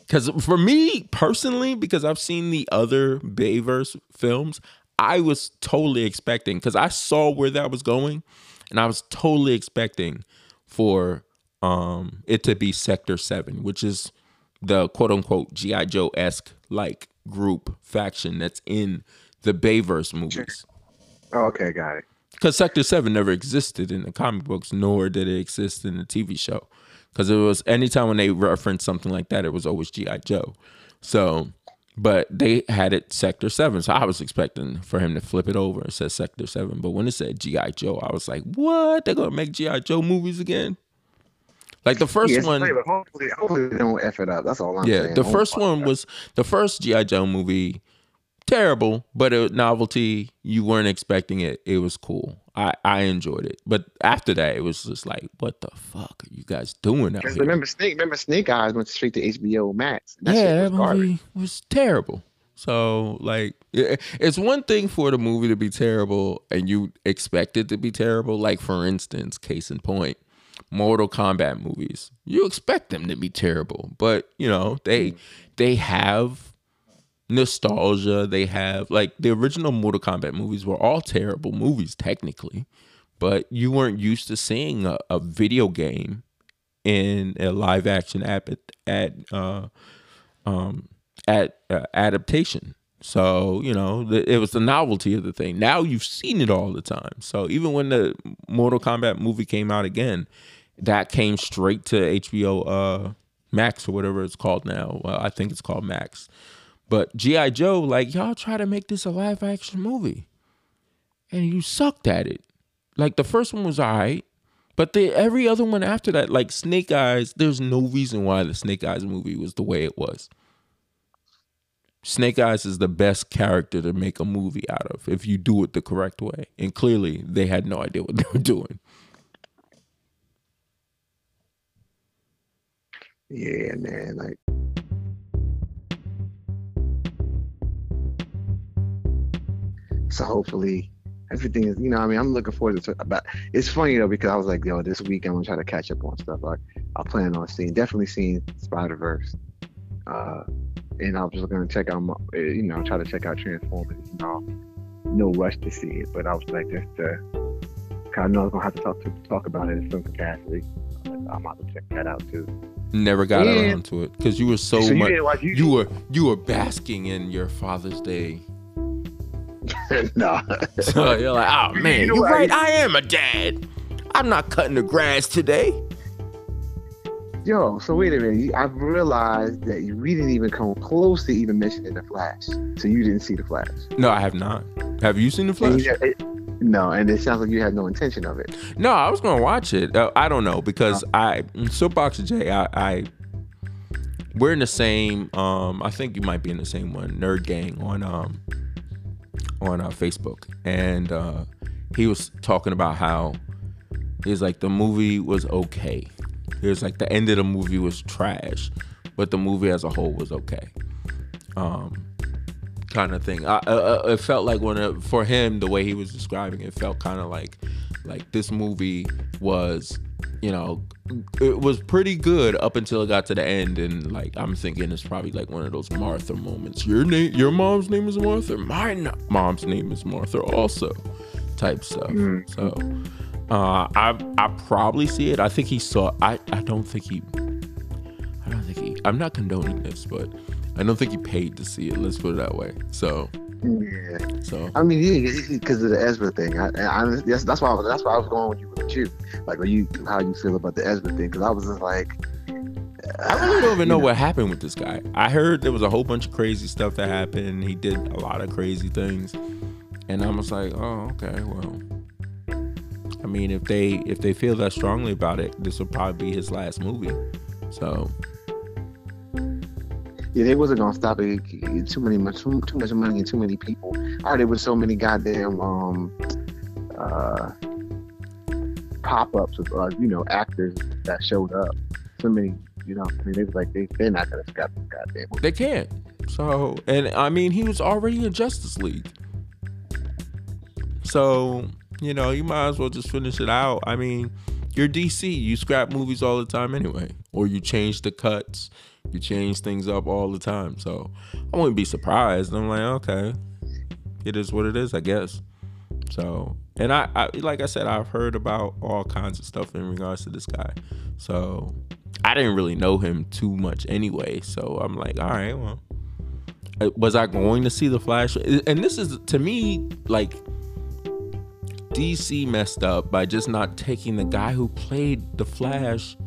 Because for me personally, because I've seen the other Bayverse films, I was totally expecting because I saw where that was going, and I was totally expecting for um it to be Sector Seven, which is the quote unquote GI Joe esque like group faction that's in the Bayverse movies. Oh, okay, got it. Because Sector Seven never existed in the comic books, nor did it exist in the TV show. Because it was anytime when they referenced something like that, it was always GI Joe. So, but they had it Sector Seven, so I was expecting for him to flip it over and say Sector Seven. But when it said GI Joe, I was like, "What? They're gonna make GI Joe movies again?" Like the first Yeah, one, hopefully, hopefully they don't f it up. That's all I'm yeah, saying. the first one was the first GI Joe movie. Terrible, but a novelty. You weren't expecting it. It was cool. I I enjoyed it. But after that, it was just like, what the fuck are you guys doing out here? remember Snake. Remember Snake Eyes went straight to HBO Max. That yeah, shit that was garbage. movie was terrible. So like, it's one thing for the movie to be terrible and you expect it to be terrible. Like for instance, case in point, Mortal Kombat movies. You expect them to be terrible, but you know they hmm. they have nostalgia. They have like the original Mortal Kombat movies were all terrible movies technically, but you weren't used to seeing a, a video game in a live action at at uh, um, uh, adaptation. So you know the, it was the novelty of the thing. Now you've seen it all the time. So even when the Mortal Kombat movie came out again, that came straight to HBO uh, Max or whatever it's called now. Well, I think it's called Max. But GI Joe, like y'all try to make this a live action movie, and you sucked at it. Like the first one was alright, but the every other one after that, like Snake Eyes, there's no reason why the Snake Eyes movie was the way it was. Snake Eyes is the best character to make a movie out of if you do it the correct way. And clearly, they had no idea what they were doing. Yeah, man. Like so hopefully everything is you know, I mean I'm looking forward to about it's funny though because I was like, yo, this week I'm gonna try to catch up on stuff. I I plan on seeing definitely seeing Spider Verse. Uh and I was just gonna check out my, uh, you know, try to check out Transformers, you know. No rush to see it, but I was like just uh 'cause I know I was gonna have to talk to talk about it in some capacity. I'm about to check that out too. Never got Yeah. around to it because you were so, so much. you, You were you were basking in your Father's Day. no. So you're like, oh man, you're right. I am a dad. I'm not cutting the grass today. Yo, so wait a minute. I've realized that we didn't even come close to even mentioning the Flash. So you didn't see the Flash. No, I have not. Have you seen the And Flash? you- it- no, and it sounds like you had no intention of it. No, I was gonna watch it. Uh, I don't know because I Soapbox J. I, I we're in the same. Um, I think you might be in the same one. Nerd Gang on um on uh, Facebook, and uh, he was talking about how he's like the movie was okay. He was like the end of the movie was trash, but the movie as a whole was okay. Um, kind of thing. I, uh, it felt like when it, for him the way he was describing it felt kind of like like this movie was you know it was pretty good up until it got to the end and like I'm thinking it's probably like one of those Martha moments. Your name your mom's name is Martha. My no- mom's name is Martha also type stuff. Mm. So uh I I probably see it. I think he saw I I don't think he I don't think he I'm not condoning this but I don't think he paid to see it. Let's put it that way. So, Yeah, so I mean, yeah, because of the Ezra thing. I, I, that's, that's why I was, that's why I was going with you with you. Like, are you how you feel about the Ezra thing? Because I was just like, I really don't ah, even know you what happened with this guy. I heard there was a whole bunch of crazy stuff that happened. He did a lot of crazy things, and I was like, oh, okay, well. I mean, if they if they feel that strongly about it, this will probably be his last movie. So Yeah, they wasn't gonna stop it. Too many too, too much money and too many people. All right, there was so many goddamn um uh pop-ups of uh, you know actors that showed up. So many, you know, I mean, they was like they they're not gonna stop this goddamn. movie. they can't. So and I mean he was already in Justice League. So, you know, you might as well just finish it out. I mean, you're DC. You scrap movies all the time anyway. Or you change the cuts. You change things up all the time. So I wouldn't be surprised. I'm like, okay. It is what it is, I guess. So and I, I like I said, I've heard about all kinds of stuff in regards to this guy. So I didn't really know him too much anyway. So I'm like, all right, well. Uh, Was I going to see the Flash? And this is to me like DC messed up by just not taking the guy who played the Flash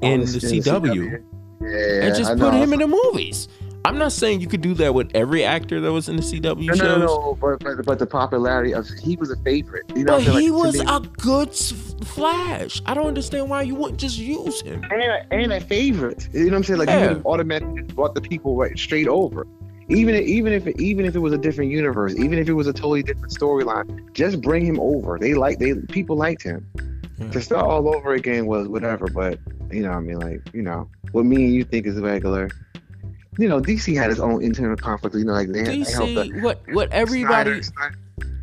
in the CW Yeah, and just I put know. him in the movies. I'm not saying you could do that with every actor that was in the CW No, shows. no, no, no, but, but but the popularity of he was a favorite. You know, But what I'm saying? he Like, was me- a good Flash. I don't understand why you wouldn't just use him. and a, and a favorite. You know what I'm saying? Like Yeah. you automatically brought the people right straight over. Even if, even if even if it was a different universe, even if it was a totally different storyline, just bring him over. They like they people liked him. Yeah. To start all over again was whatever, but you know what I mean like you know what me and you think is regular. You know DC had its own internal conflict. You know like they, had- they helped the- DC, what what everybody Snyder-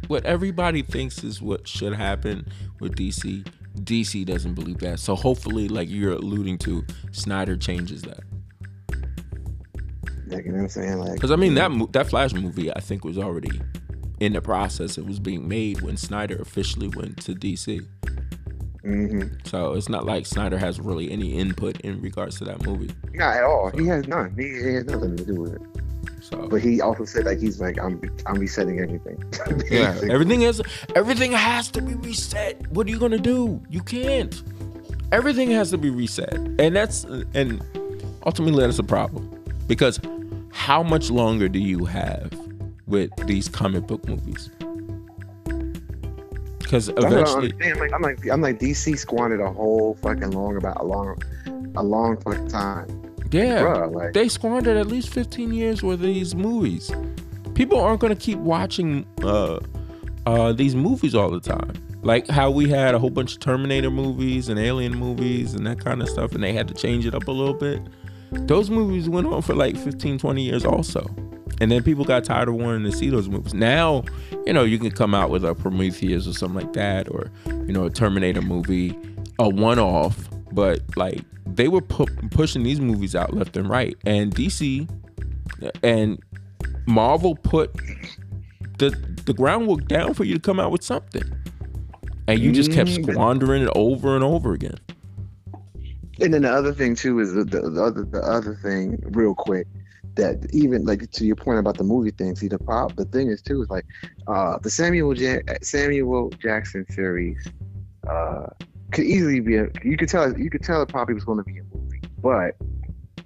what everybody thinks is what should happen with DC. DC doesn't believe that. So hopefully, like you're alluding to, Snyder changes that. Like, you know what I'm saying? Like Because I mean that mo- that Flash movie, I think was already in the process. It was being made when Snyder officially went to DC. Hmm So it's not like Snyder has really any input in regards to that movie. not at all. He has none. He, he has nothing to do with it. So But he also said like he's like I'm I'm resetting everything. yeah, everything is everything has to be reset. What are you gonna do? You can't. Everything has to be reset, and that's and ultimately that's a problem because how much longer do you have with these comic book movies? Because That's what I don't eventually. Like, I'm like I'm like DC squandered a whole fucking long about a long a long fucking time. yeah, Bruh, like they squandered at least 15 years worth of these movies. People aren't going to keep watching uh, uh, these movies all the time. Like how we had a whole bunch of Terminator movies and Alien movies and that kind of stuff, and they had to change it up a little bit. Those movies went on for like 15, 20 years also. And then people got tired of wanting to see those movies. Now, you know, you can come out with a Prometheus or something like that, or, you know, a Terminator movie, a one off, but like they were pu- pushing these movies out left and right. And DC and Marvel put the the groundwork down for you to come out with something. And you just kept Mm, squandering it over and over again. and then the other thing too is the, the, the other the other thing real quick that even like to your point about the movie thing. See the pop the thing is too is like uh the Samuel Samuel Jackson series uh could easily be a you could tell you could tell it probably was going to be a movie, but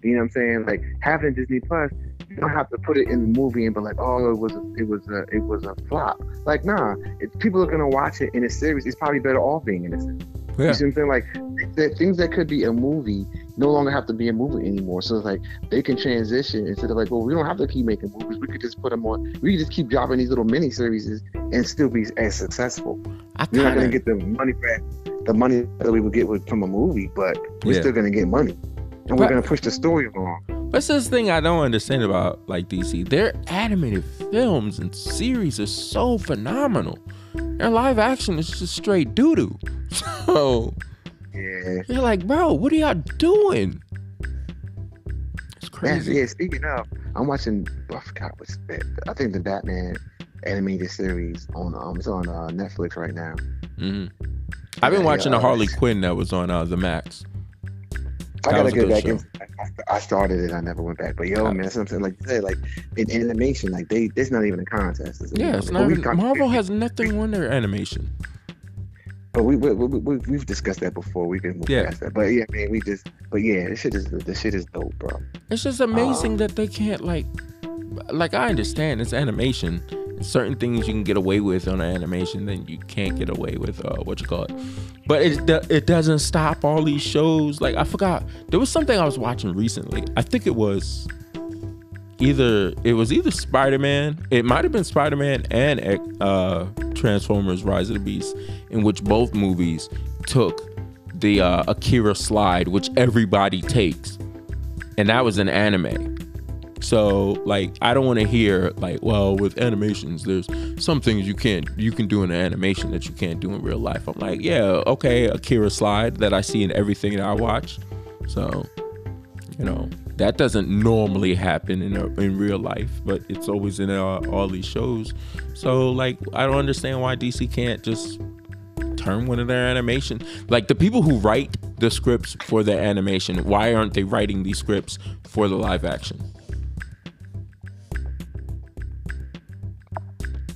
you know what I'm saying like having Disney Plus. You don't have to put it in the movie and be like, oh, it was a, it was a, it was a flop. Like, nah, if people are gonna watch it in a series, it's probably better off being in a series. Yeah. You see what I'm saying? Like the things that could be a movie no longer have to be a movie anymore. So it's like they can transition instead of like, well, we don't have to keep making movies. We could just put them on. We could just keep dropping these little mini series and still be as successful. I You're not gonna get the money back, the money that we would get with, from a movie, but we're Yeah. still gonna get money, and we're gonna push the story along. That's this thing I don't understand about like DC. Their animated films and series are so phenomenal. Their live action is just straight doo doo. So Yeah. you're like, bro, what are y'all doing? It's crazy. yeah, speaking of, I'm watching. I forgot what's that. I think the Batman animated series on um it's on uh, Netflix right now. hmm I've been Yeah, watching the Harley Quinn that was on uh, the Max. I gotta was a get back show. in. I, I started it. I never went back. But yo, Yeah. man, something like you said, like in animation, like they, there's not even a contest. It's- Yeah, it's not. we've even- got- Marvel has nothing on their animation. But we, we, we, we we've discussed that before. We can move Yeah. past that. But yeah, man, we just. But yeah, this shit is the shit is dope, bro. It's just amazing um, that they can't like, like I understand it's animation certain things you can get away with on animation then you can't get away with uh, what you call it. But it it doesn't stop all these shows. Like i forgot there was something i was watching recently. I think it was either it was either spider-man it might have been spider-man and uh, transformers rise of the beast in which both movies took the uh, akira slide which everybody takes. And that was an anime so like I don't want to hear like, well, with animations, there's some things you can't you can do in an animation that you can't do in real life. I'm like, yeah, okay, Akira slide that I see in everything that I watch. So, you know, that doesn't normally happen in a, in real life, but it's always in all, all these shows. So like I don't understand why DC can't just turn one of their animation like the people who write the scripts for the animation why aren't they writing these scripts for the live action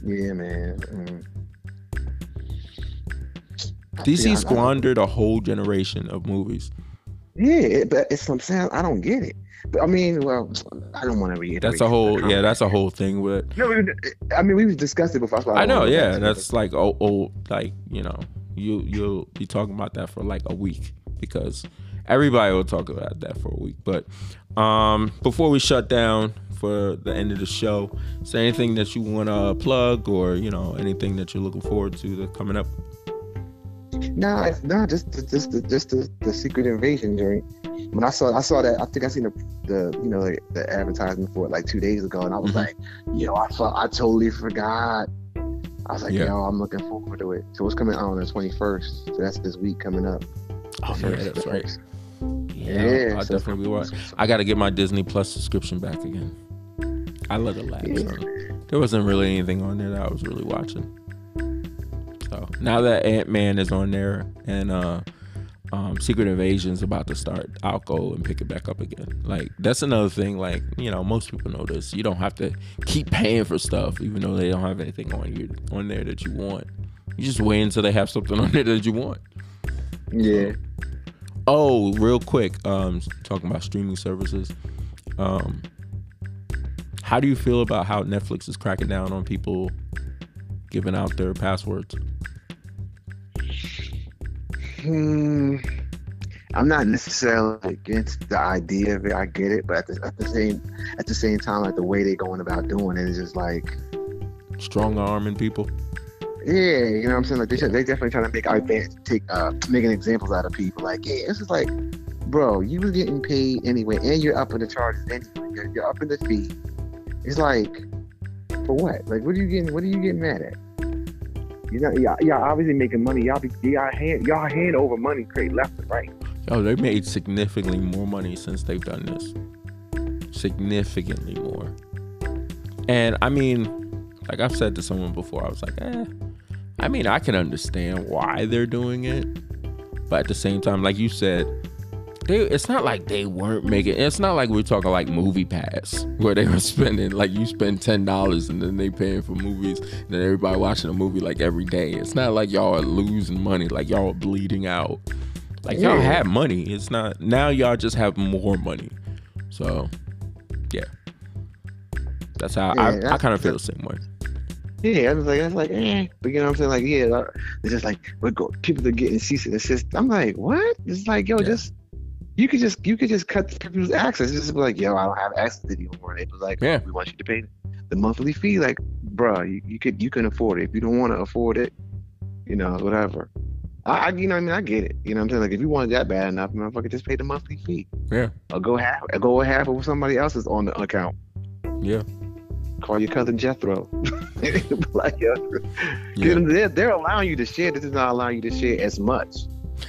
Yeah, man. Mm. DC yeah, squandered a whole generation of movies. Yeah, but it's I'm saying. I don't get it. But I mean, well, I don't want to read. That's a whole, yeah, that's a whole thing with. No, I mean, we've discussed it before. I, I know, yeah, that's like oh, oh, like you know, you you'll be talking about that for like a week because everybody will talk about that for a week. But um, before we shut down, for the end of the show. Is there anything that you want to plug, or you know, anything that you're looking forward to coming up? No, no, just just just, just the, the secret invasion joint. When I saw I saw that, I think I seen the, the you know the, the advertisement for it like two days ago, and I was mm-hmm. like, yo, I thought I totally forgot. I was like, yeah. yo, I'm looking forward to it. So it's coming out on the 21st. So that's this week coming up. Oh yeah, that's right. Yeah, yeah I'll so definitely watching. I got to get my Disney Plus subscription back again. I let it lapse. Yeah. So there wasn't really anything on there that I was really watching. So now that Ant Man is on there and uh, um, Secret Invasion's about to start, I'll go and pick it back up again. Like that's another thing. Like you know, most people know this. You don't have to keep paying for stuff, even though they don't have anything on you on there that you want. You just wait until they have something on there that you want. Yeah. Oh, real quick, um, talking about streaming services. Um, how do you feel about how Netflix is cracking down on people giving out their passwords? Hmm. I'm not necessarily against the idea of it. I get it, but at the, at the same at the same time, like the way they're going about doing it is just like strong arming people. Yeah, you know what I'm saying? Like they, they definitely trying to make our take uh making examples out of people. Like, yeah, it's just like, bro, you was getting paid anyway, and you're up in the charges anyway. You're, you're up in the fee. It's like, for what? Like, what are you getting? What are you getting mad at? You know, y'all, y'all obviously making money. Y'all be y'all hand y'all hand over money, great left and right. Yo, they made significantly more money since they've done this. Significantly more. And I mean, like I've said to someone before, I was like, eh. I mean, I can understand why they're doing it, but at the same time, like you said, they it's not like they weren't making it's not like we're talking like MoviePass where they were spending like you spend ten dollars and then they paying for movies and then everybody watching a movie like every day it's not like y'all are losing money like y'all are bleeding out like y'all have money it's not now y'all just have more money so yeah that's how yeah, I, that's, I kind of feel the same way yeah, I was like, I was like, eh. But you know what I'm saying? Like, yeah, it's just like we're go, people are getting cease and desist. I'm like, what? It's like, yo, yeah. just you could just you could just cut people's access. It's just like, yo, I don't have access anymore. They was like, yeah, we want you to pay the monthly fee. Like, bro, you, you could you can afford it. If you don't want to afford it, you know, whatever. I, I, you know, I mean, I get it. You know, what I'm saying, like, if you want that bad enough, motherfucker, just pay the monthly fee. Yeah. Or go half, or go half of somebody else's on the account. Yeah. Call your cousin Jethro. like, yeah. they're, they're allowing you to share. This is not allowing you to share as much.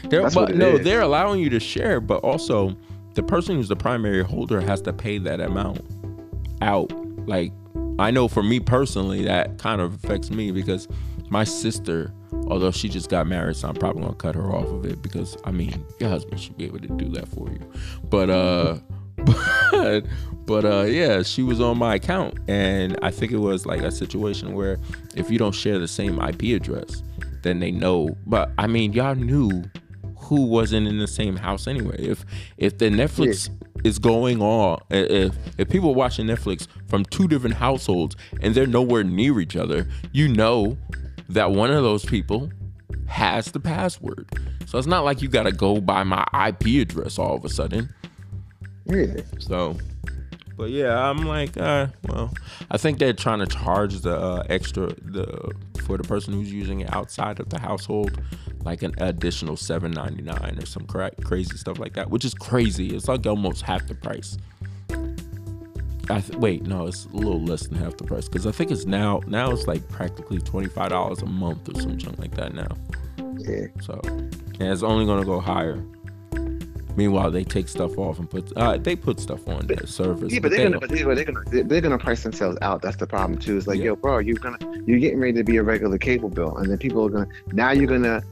They're, but no, is. they're allowing you to share, but also the person who's the primary holder has to pay that amount out. Like I know for me personally, that kind of affects me because my sister, although she just got married, so I'm probably gonna cut her off of it because I mean your husband should be able to do that for you. But uh but but uh yeah, she was on my account and I think it was like a situation where if you don't share the same IP address, then they know. But I mean, y'all knew who wasn't in the same house anyway. If if the Netflix yeah. is going on, if if people are watching Netflix from two different households and they're nowhere near each other, you know that one of those people has the password. So it's not like you got to go by my IP address all of a sudden. Yeah. So, but yeah, I'm like, uh, well, I think they're trying to charge the uh, extra the for the person who's using it outside of the household, like an additional seven ninety nine or some cra- crazy stuff like that, which is crazy. It's like almost half the price. I th- wait, no, it's a little less than half the price because I think it's now now it's like practically twenty five dollars a month or something like that now. Yeah. So, and it's only gonna go higher. Meanwhile, they take stuff off and put uh, they put stuff on their service. Yeah, but they're they gonna, but they're, gonna, they're gonna price themselves out. That's the problem too. It's like, Yeah. yo, bro, you're gonna, you're getting ready to be a regular cable bill, and then people are gonna, now you're gonna,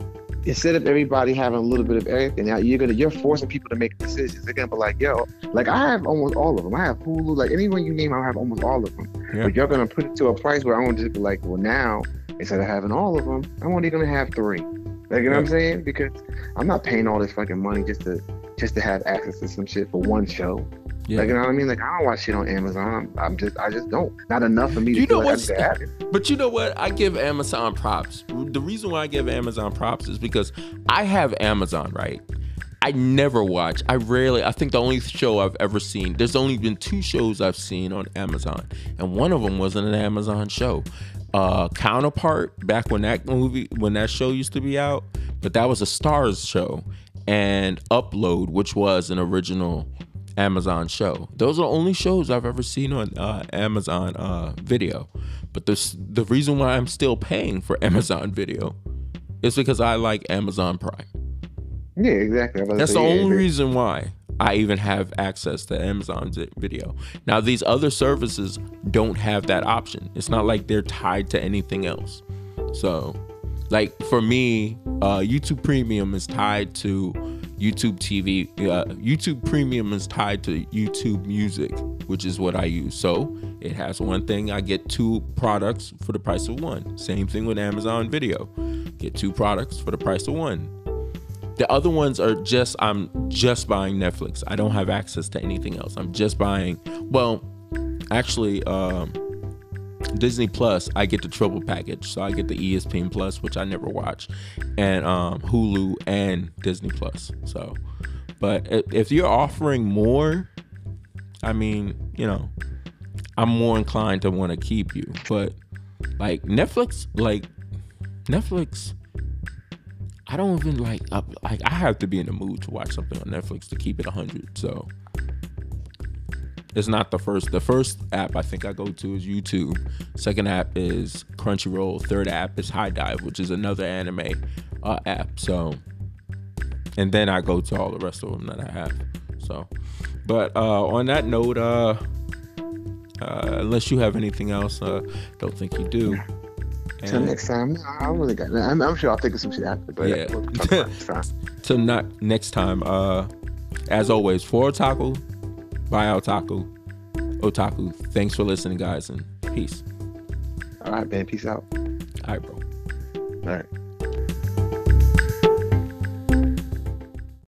instead of everybody having a little bit of everything, now you're gonna, you're forcing people to make decisions. They're gonna be like, yo, like I have almost all of them. I have Hulu, like anyone you name, I have almost all of them. Yeah. But you're gonna put it to a price where I want to just be like, well, now instead of having all of them, I'm only gonna have three. Like, you know what I'm saying? Because I'm not paying all this fucking money just to, just to have access to some shit for one show. yeah. Like you know what I mean? Like I don't watch shit on Amazon. I'm, I'm just I just don't. Not enough for me to You feel know like to have it. But you know what? I give Amazon props. The reason why I give Amazon props is because I have Amazon, right? I never watch. I rarely. I think the only show I've ever seen. There's only been two shows I've seen on Amazon, and one of them wasn't an Amazon show. Uh, Counterpart, back when that movie, when that show used to be out, but that was a Starz show, and Upload, which was an original Amazon show. Those are the only shows I've ever seen on uh, Amazon uh, Video. But the the reason why I'm still paying for Amazon Video is because I like Amazon Prime. Yeah, exactly. I was about to That's the only yeah. reason why I even have access to Amazon Video. Now these other services don't have that option. It's not like they're tied to anything else. So, like for me, uh, YouTube Premium is tied to YouTube TV. Uh, YouTube Premium is tied to YouTube Music, which is what I use. So it has one thing. I get two products for the price of one. Same thing with Amazon Video. Get two products for the price of one. The other ones are just I'm just buying Netflix. I don't have access to anything else. I'm just buying well, actually um Disney Plus, I get the triple package. So I get the ESPN Plus, which I never watch, and um Hulu and Disney Plus. So but if you're offering more, I mean, you know, I'm more inclined to want to keep you. But like Netflix, like Netflix I don't even like like I have to be in the mood to watch something on Netflix to keep it 100. So it's not the first. The first app I think I go to is YouTube. Second app is Crunchyroll. Third app is HIDIVE, which is another anime uh, app. So and then I go to all the rest of them that I have. So, but uh, on that note, uh, uh, unless you have anything else, uh, don't think you do. Till next time, I really got. I'm, I'm sure I'll think of some shit after, but Yeah. we'll talk about it next time. till not next time uh as always for otaku by otaku otaku thanks for listening guys and peace All right, man. Peace out. all right bro All right.